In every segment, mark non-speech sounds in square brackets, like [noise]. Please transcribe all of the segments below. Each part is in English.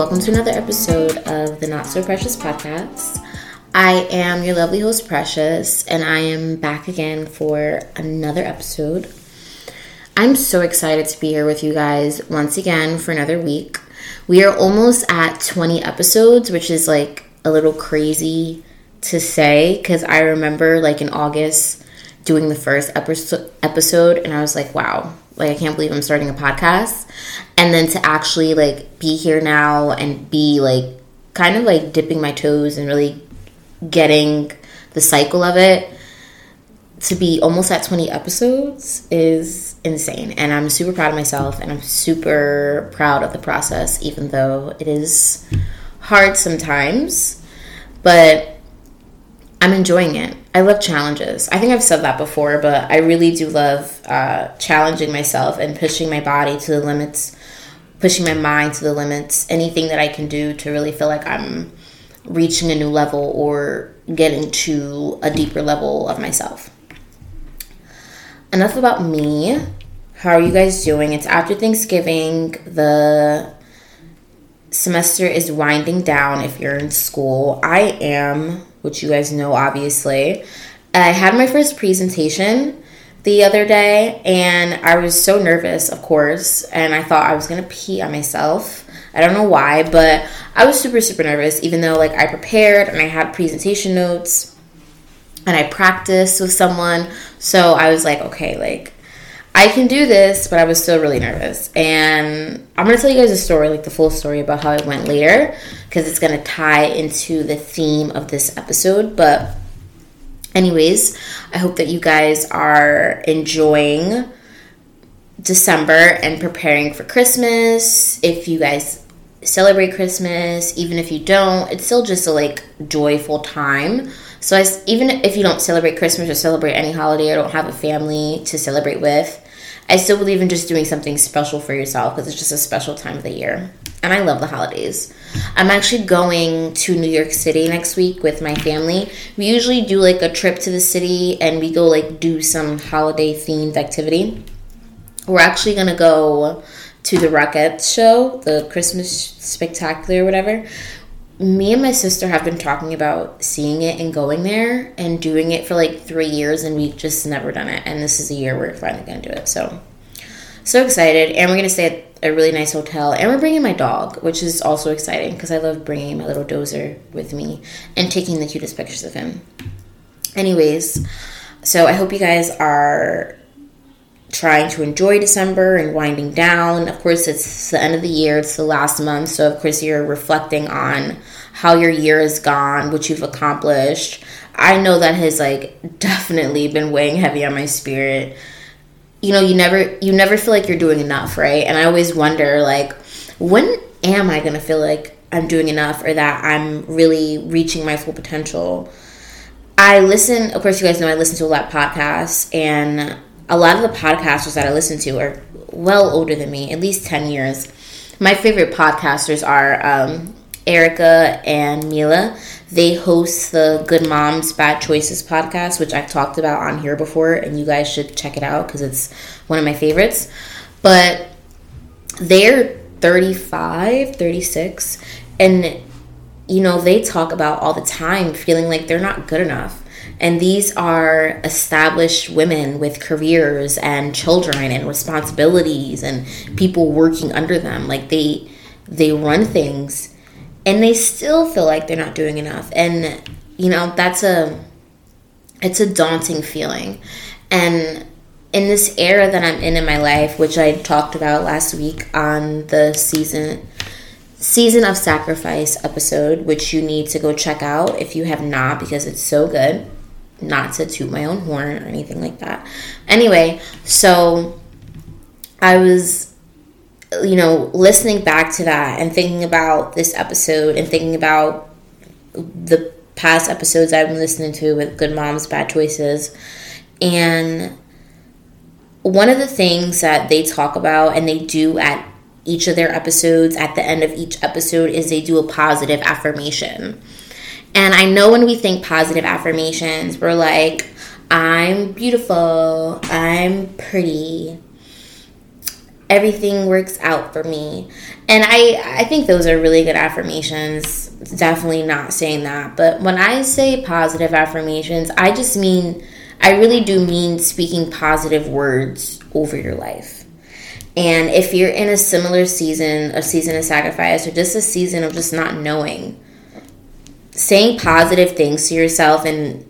Welcome to another episode of the Not So Precious podcast. I am your lovely host, Precious, and I am back again for another episode. I'm so excited to be here with you guys once again for another week. We are almost at 20 episodes, which is like a little crazy to say because I remember like in August doing the first episode and I was like, wow, like I can't believe I'm starting a podcast. And then to actually like be here now and be like kind of like dipping my toes and really getting the cycle of it to be almost at 20 episodes is insane. And I'm super proud of myself and I'm super proud of the process, even though it is hard sometimes. But I'm enjoying it. I love challenges. I think I've said that before, but I really do love uh, challenging myself and pushing my body to the limits, pushing my mind to the limits. Anything that I can do to really feel like I'm reaching a new level or getting to a deeper level of myself. Enough about me. How are you guys doing? It's after Thanksgiving. The semester is winding down if you're in school. I am which you guys know obviously. I had my first presentation the other day and I was so nervous, of course, and I thought I was gonna pee on myself. I don't know why, but I was super, super nervous, even though like I prepared and I had presentation notes and I practiced with someone. So I was like, okay, like I can do this, but I was still really nervous. And I'm going to tell you guys a story, like the full story about how it went later, because it's going to tie into the theme of this episode. But, anyways, I hope that you guys are enjoying December and preparing for Christmas. If you guys celebrate Christmas, even if you don't, it's still just a like joyful time. So I, even if you don't celebrate Christmas or celebrate any holiday or don't have a family to celebrate with, I still believe in just doing something special for yourself because it's just a special time of the year. And I love the holidays. I'm actually going to New York City next week with my family. We usually do like a trip to the city and we go like do some holiday themed activity. We're actually going to go to the Rockettes show, the Christmas spectacular whatever me and my sister have been talking about seeing it and going there and doing it for like three years and we've just never done it. And this is the year we're finally going to do it so so excited. And we're going to stay at a really nice hotel. And we're bringing my dog which is also exciting because i love bringing my little dozer with me and taking the cutest pictures of him. Anyways so i hope you guys are trying to enjoy December and winding down. Of course, it's the end of the year, it's the last month, so of course, you're reflecting on how your year has gone, what you've accomplished. I know that has like [laughs] definitely been weighing heavy on my spirit. You know, you never you never feel like you're doing enough, right? And I always wonder like when am I going to feel like I'm doing enough or that I'm really reaching my full potential? I listen, of course, you guys know I listen to a lot of podcasts, and a lot of the podcasters that I listen to are well older than me, at least 10 years. My favorite podcasters are um, Erica and Mila. They host the Good Moms Bad Choices podcast, which I've talked about on here before, and you guys should check it out because it's one of my favorites. But they're 35, 36, and you know, they talk about all the time feeling like they're not good enough and these are established women with careers and children and responsibilities and people working under them. Like they they run things and they still feel like they're not doing enough. And you know, that's a it's a daunting feeling. And in this era that I'm in in my life, which I talked about last week on the season season of sacrifice episode, which you need to go check out if you have not because it's so good not to toot my own horn or anything like that. Anyway, so I was, you know, listening back to that and thinking about this episode and thinking about the past episodes I've been listening to with Good Moms, Bad Choices. And one of the things that they talk about and they do at each of their episodes, at the end of each episode, is they do a positive affirmation. And I know when we think positive affirmations, we're like, I'm beautiful, I'm pretty, everything works out for me. And I I think those are really good affirmations. Definitely not saying that, but when I say positive affirmations, I just mean I really do mean speaking positive words over your life. And if you're in a similar season, a season of sacrifice, or just a season of just not knowing, saying positive things to yourself and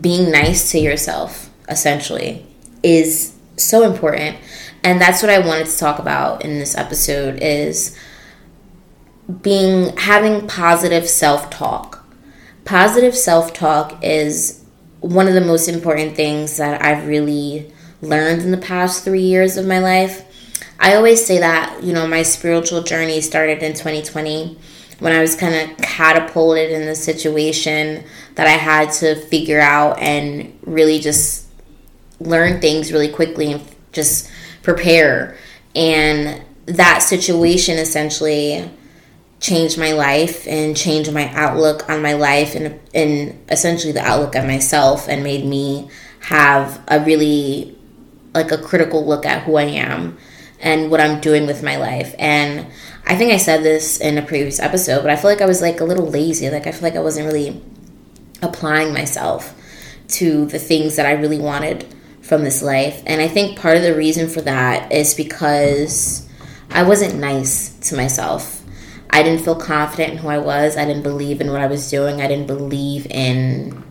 being nice to yourself, essentially, is so important. And that's what I wanted to talk about in this episode is being having positive self-talk. Positive self-talk is one of the most important things that I've really learned in the past 3 years of my life. I always say that, you know, my spiritual journey started in 2020 when I was kind of catapulted in the situation that I had to figure out and really just learn things really quickly and just prepare. And that situation essentially changed my life and changed my outlook on my life and, and essentially the outlook of myself and made me have a really like a critical look at who I am and what I'm doing with my life. And I think I said this in a previous episode, but I feel like I was like a little lazy. Like I feel like I wasn't really applying myself to the things that I really wanted from this life. And I think part of the reason for that is because I wasn't nice to myself. I didn't feel confident in who I was. I didn't believe in what I was doing. I didn't believe in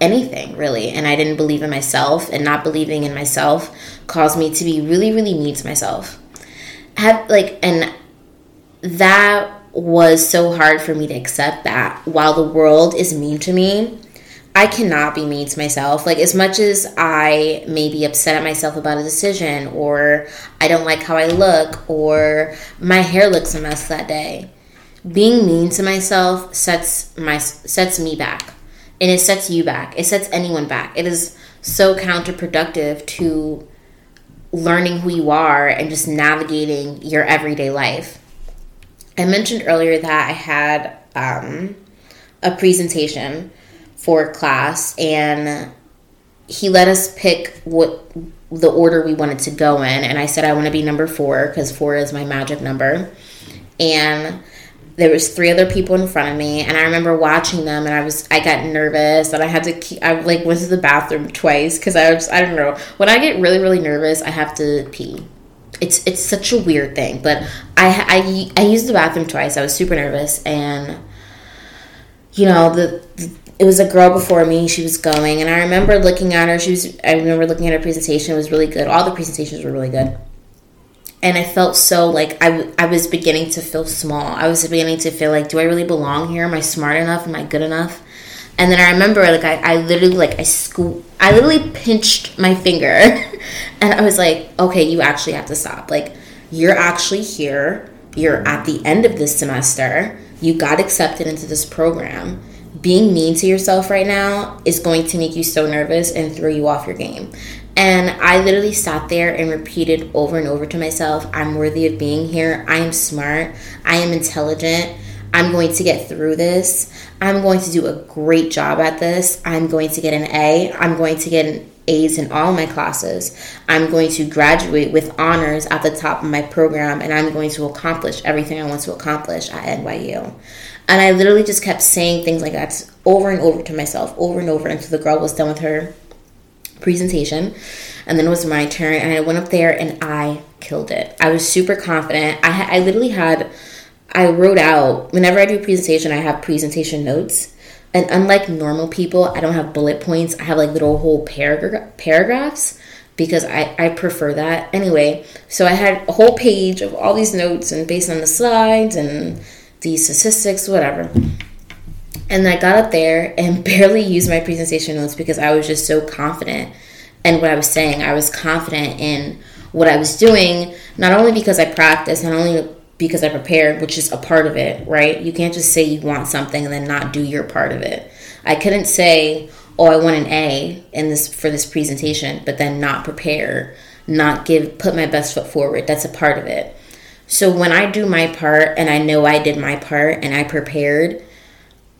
anything really and i didn't believe in myself and not believing in myself caused me to be really really mean to myself have like and that was so hard for me to accept that while the world is mean to me I cannot be mean to myself. Like, as much as I may be upset at myself about a decision, or I don't like how I look, or my hair looks a mess that day, being mean to myself sets my sets me back, and it sets you back. It sets anyone back. It is so counterproductive to learning who you are and just navigating your everyday life. I mentioned earlier that I had um, a presentation for class, and he let us pick what the order we wanted to go in. And I said I want to be number four because four is my magic number. And there was three other people in front of me and i remember watching them and i was i got nervous and i had to keep i like went to the bathroom twice because i was i don't know. When i get really really nervous i have to pee. It's it's such a weird thing but i i, I used the bathroom twice. I was super nervous and you know the, the it was a girl before me. She was going and i remember looking at her. She was i remember looking at her presentation. It was really good. All the presentations were really good and I felt so like I, I was beginning to feel small. I was beginning to feel like, do I really belong here? Am I smart enough? Am I good enough? And then I remember like I, I literally like I sco- I literally pinched my finger [laughs] and I was like, okay, you actually have to stop. Like you're actually here. You're at the end of this semester. You got accepted into this program. Being mean to yourself right now is going to make you so nervous and throw you off your game. And I literally sat there and repeated over and over to myself I'm worthy of being here. I am smart. I am intelligent. I'm going to get through this. I'm going to do a great job at this. I'm going to get an A. I'm going to get an A's in all my classes. I'm going to graduate with honors at the top of my program and I'm going to accomplish everything I want to accomplish at NYU. And I literally just kept saying things like that over and over to myself, over and over until the girl was done with her presentation and then it was my turn and i went up there and i killed it. I was super confident. I, I literally had i wrote out whenever i do a presentation i have presentation notes and unlike normal people i don't have bullet points. I have like little whole paragra- paragraphs because I, I prefer that. Anyway so i had a whole page of all these notes and based on the slides and the statistics whatever and I got up there and [laughs] barely used my presentation notes because I was just so confident in what I was saying. I was confident in what I was doing, not only because I practiced, not only because I prepared, which is a part of it, right? You can't just say you want something and then not do your part of it. I couldn't say, "Oh, I want an A in this for this presentation," but then not prepare, not give put my best foot forward. That's a part of it. So when I do my part and I know I did my part and I prepared,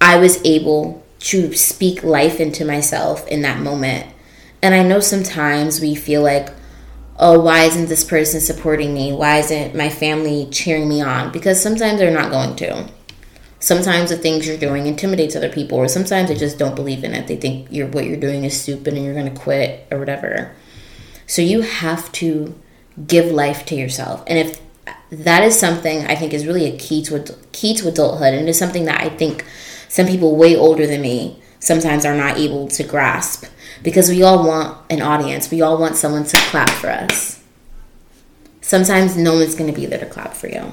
I was able to speak life into myself in that moment. And I know sometimes we feel like, oh, why isn't this person supporting me? Why isn't my family cheering me on? Because sometimes they're not going to. Sometimes the things you're doing intimidates other people, or sometimes they just don't believe in it. They think you're, what you're doing is stupid and you're going to quit or whatever. So you have to give life to yourself. And if that is something I think is really a key to key to adulthood, and is something that I think some people way older than me sometimes are not able to grasp because we all want an audience. We all want someone to clap for us. Sometimes no one's going to be there to clap for you.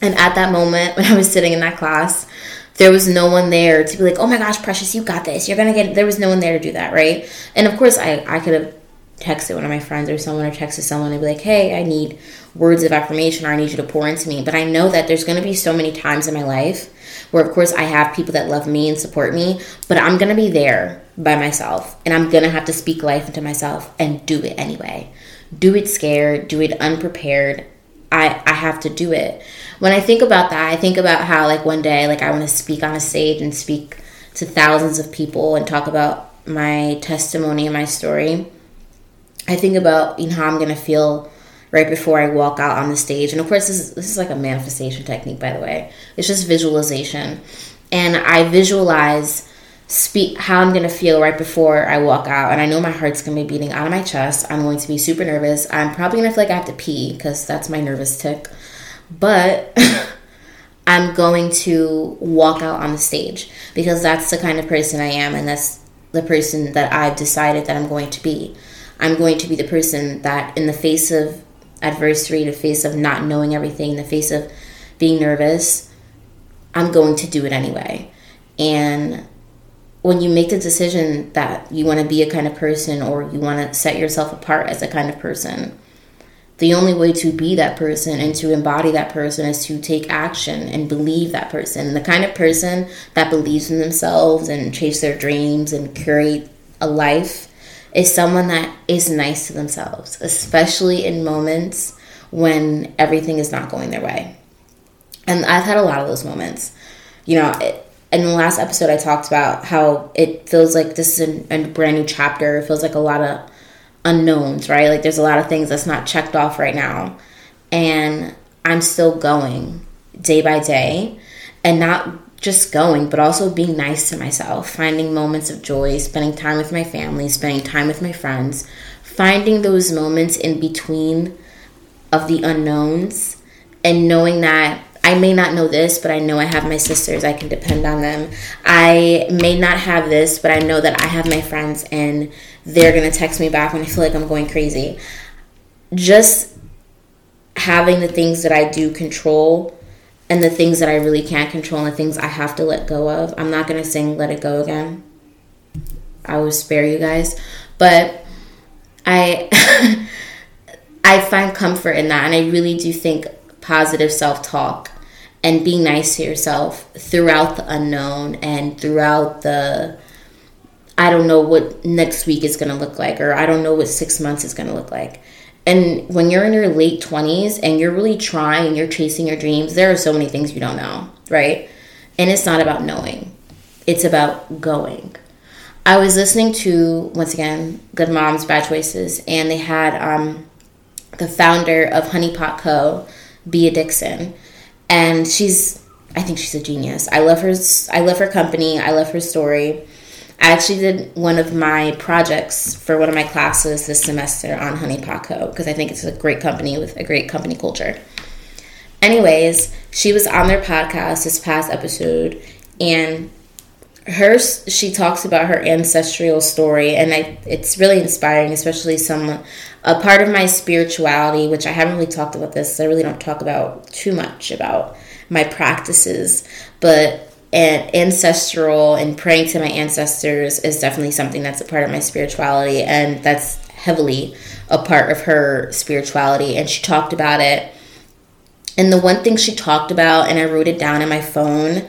And at that moment, [laughs] when I was sitting in that class, there was no one there to be like, oh my gosh, Precious, you got this. You're going to get it. There was no one there to do that, right? And of course, I, I could have texted one of my friends or someone or texted someone and be like, hey, I need words of affirmation or I need you to pour into me. But I know that there's going to be so many times in my life where, of course, I have people that love me and support me, but I'm going to be there by myself and I'm going to have to speak life into myself and do it anyway. Do it scared, do it unprepared. I, I have to do it. When I think about that, I think about how, like, one day, like, I want to speak on a stage and speak to thousands of people and talk about my testimony and my story I think about you know how I'm gonna feel right before I walk out on the stage. And of course, this is, this is like a manifestation technique, by the way. It's just visualization, and I visualize speak how I'm gonna feel right before I walk out. And I know my heart's gonna be beating out of my chest. I'm going to be super nervous. I'm probably gonna feel like I have to pee because that's my nervous tick. But [laughs] I'm going to walk out on the stage because that's the kind of person I am, and that's the person that I've decided that I'm going to be. I'm going to be the person that, in the face of adversity, the face of not knowing everything, the face of being nervous, I'm going to do it anyway. And when you make the decision that you want to be a kind of person or you want to set yourself apart as a kind of person, the only way to be that person and to embody that person is to take action and believe that person. The kind of person that believes in themselves and chase their dreams and create a life is someone that is nice to themselves, especially in moments when everything is not going their way. And I've had a lot of those moments. You know, it, in the last episode, I talked about how it feels like this is a, a brand new chapter. It feels like a lot of unknowns, right? Like there's a lot of things that's not checked off right now. And I'm still going day by day and not just going, but also being nice to myself, finding moments of joy, spending time with my family, spending time with my friends, finding those moments in between of the unknowns and knowing that I may not know this, but I know I have my sisters. I can depend on them. I may not have this, but I know that I have my friends and they're going to text me back when I feel like I'm going crazy. Just having the things that I do control and the things that I really can't control and the things I have to let go of. I'm not going to sing Let It Go again. I will spare you guys. But I [laughs] I find comfort in that and I really do think positive self-talk and being nice to yourself throughout the unknown and throughout the I don't know what next week is going to look like or I don't know what 6 months is going to look like and when you're in your late 20s and you're really trying, and you're chasing your dreams, there are so many things you don't know, right? And it's not about knowing, it's about going. I was listening to, once again, Good Moms, Bad Choices, and they had um, the founder of Honey Pot Co., Bea Dixon. And she's, I think she's a genius. I love her, I love her company, I love her story. I actually did one of my projects for one of my classes this semester on Honey Pot Co. because I think it's a great company with a great company culture. Anyways, she was on their podcast this past episode, and her she talks about her ancestral story, and I, it's really inspiring, especially some a part of my spirituality, which I haven't really talked about this. I really don't talk about too much about my practices, but and ancestral and praying to my ancestors is definitely something that's a part of my spirituality and that's heavily a part of her spirituality and she talked about it and the one thing she talked about and I wrote it down in my phone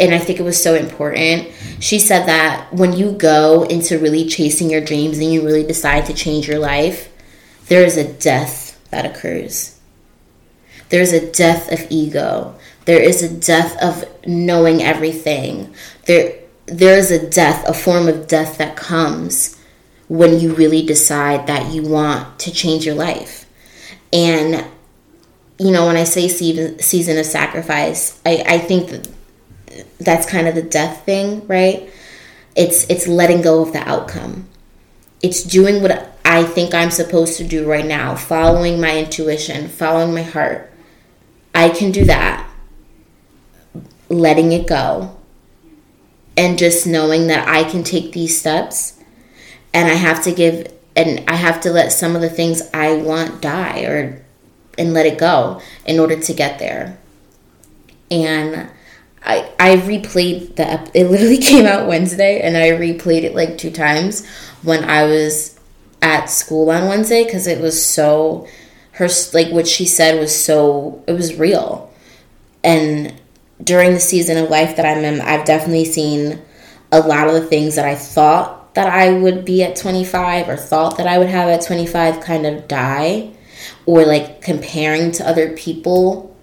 and I think it was so important. She said that when you go into really chasing your dreams and you really decide to change your life, there is a death that occurs. There's a death of ego. There is a death of knowing everything. There there is a death, a form of death that comes when you really decide that you want to change your life. And, you know, when I say season of sacrifice, I, I think that that's kind of the death thing, right? It's it's letting go of the outcome. It's doing what I think I'm supposed to do right now, following my intuition, following my heart. I can do that. Letting it go. And just knowing that I can take these steps and I have to give and I have to let some of the things I want die or and let it go in order to get there. And I I replayed the it literally [laughs] came out Wednesday and I replayed it like two times when I was at school on Wednesday cuz it was so her like what she said was so it was real. And during the season of life that I'm in, I've definitely seen a lot of the things that I thought that I would be at 25 or thought that I would have at 25 kind of die or like comparing to other people.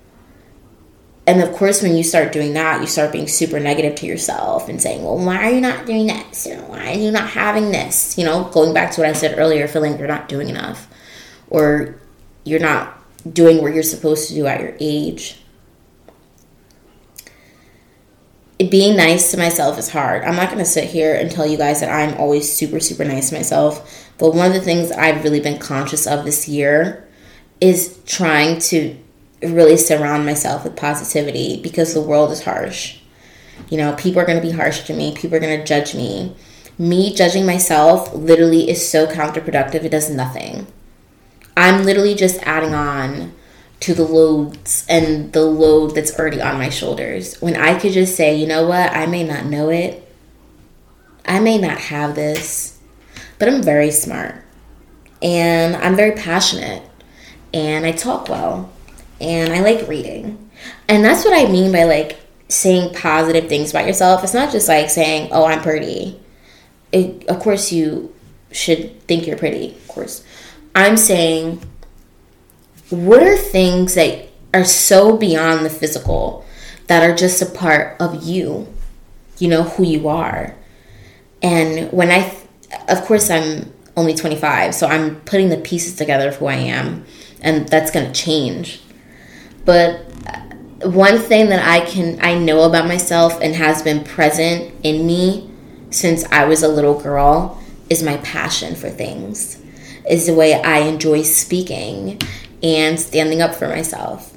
And of course, when you start doing that, you start being super negative to yourself and saying, well, why are you not doing this? You know, why are you not having this? You know, going back to what I said earlier, feeling you're not doing enough or you're not doing what you're supposed to do at your age being nice to myself is hard. I'm not going to sit here and tell you guys that I'm always super, super nice to myself. But one of the things I've really been conscious of this year is trying to really surround myself with positivity because the world is harsh. You know, people are going to be harsh to me, people are going to judge me. Me judging myself literally is so counterproductive, it does nothing. I'm literally just adding on to the loads and the load that's already on my shoulders. When I could just say, you know what, I may not know it, I may not have this, but I'm very smart and I'm very passionate and I talk well and I like reading. And that's what I mean by like saying positive things about yourself. It's not just like saying, oh, I'm pretty. It, of course, you should think you're pretty, of course. I'm saying, what are things that are so beyond the physical that are just a part of you, you know, who you are. And when I, of course, I'm only 25, so I'm putting the pieces together of who I am, and that's going to change. But uh, one thing that I can, I know about myself and has been present in me since I was a little girl is my passion for things, is the way I enjoy speaking and standing up for myself.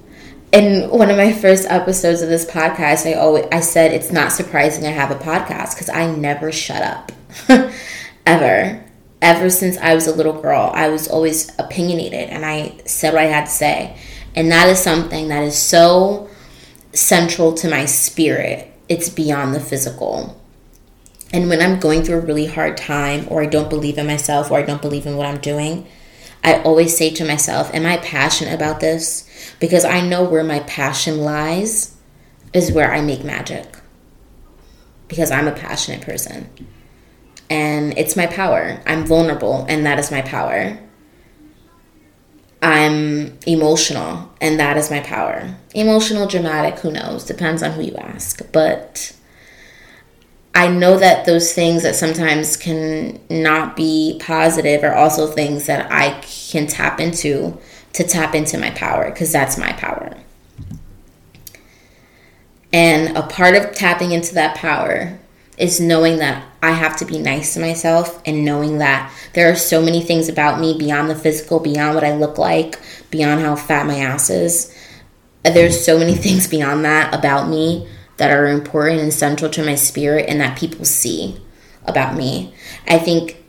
In one of my first episodes of this podcast, I always I said it's not surprising I have a podcast because I never shut up. [laughs] Ever. Ever since I was a little girl, I was always opinionated and I said what I had to say. And that is something that is so central to my spirit. It's beyond the physical. And when I'm going through a really hard time, or I don't believe in myself, or I don't believe in what I'm doing, I always say to myself, Am I passionate about this? Because I know where my passion lies is where I make magic. Because I'm a passionate person. And it's my power. I'm vulnerable, and that is my power. I'm emotional, and that is my power. Emotional, dramatic, who knows? Depends on who you ask. But I know that those things that sometimes can not be positive are also things that I can tap into to tap into my power because that's my power. And a part of tapping into that power is knowing that I have to be nice to myself and knowing that there are so many things about me beyond the physical, beyond what I look like, beyond how fat my ass is. There's so many [laughs] things beyond that about me that are important and central to my spirit and that people see about me. I think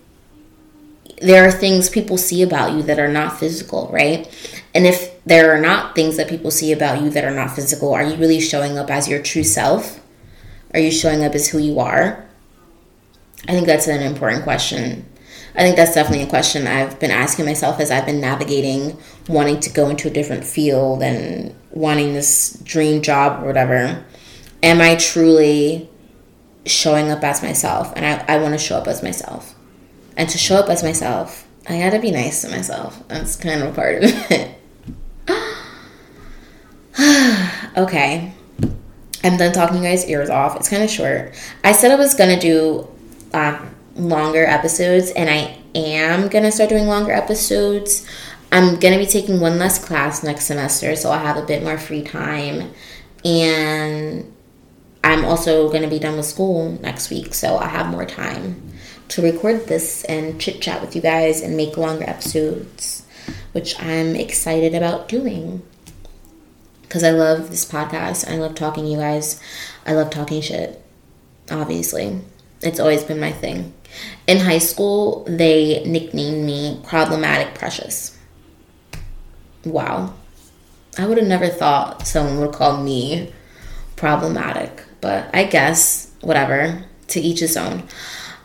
there are things people see about you that are not physical, right? And if there are not things that people see about you that are not physical, are you really showing up as your true self? Are you showing up as who you are? I think that's an important question. I think that's definitely a question I've been asking myself as I've been navigating wanting to go into a different field and wanting this dream job or whatever am I truly showing up as myself? And I, I want to show up as myself. And to show up as myself, I gotta be nice to myself. That's kind of a part of it. [sighs] okay. I'm done talking you guys' ears off. It's kind of short. I said I was gonna do um, longer episodes, and I am gonna start doing longer episodes. I'm gonna be taking one less class next semester, so I'll have a bit more free time. And I'm also gonna be done with school next week, so I'll have more time to record this and chit chat with you guys and make longer episodes, which I'm excited about doing. Because I love this podcast. I love talking to you guys. I love talking shit, obviously. It's always been my thing. In high school, they nicknamed me Problematic Precious. Wow. I would have never thought someone would call me problematic, but I guess, whatever, to each his own.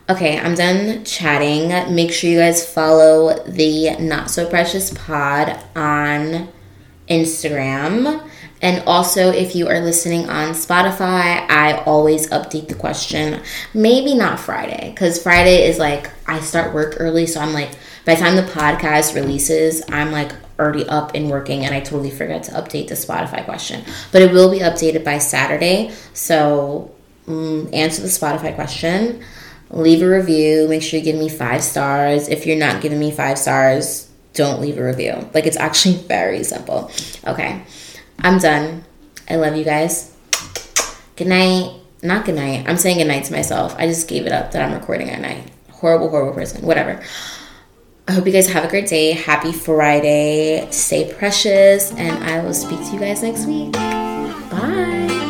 Okay, I'm done chatting. Make sure you guys follow the Not So Precious Pod on Instagram. And also, if you are listening on Spotify, I always update the question. Maybe not Friday, because Friday is like I start work early. So I'm like, by the time the podcast releases, I'm like already up and working, and I totally forgot to update the Spotify question. But it will be updated by Saturday. So um, answer the Spotify question, leave a review, make sure you give me five stars. If you're not giving me five stars, don't leave a review. Like, it's actually [laughs] very simple. Okay. I'm done. I love you guys. Good night. Not good night. I'm saying good night to myself. I just gave it up that I'm recording at night. Horrible, horrible person. Whatever. I hope you guys have a great day. Happy Friday. Stay precious. And I will speak to you guys next week. Bye.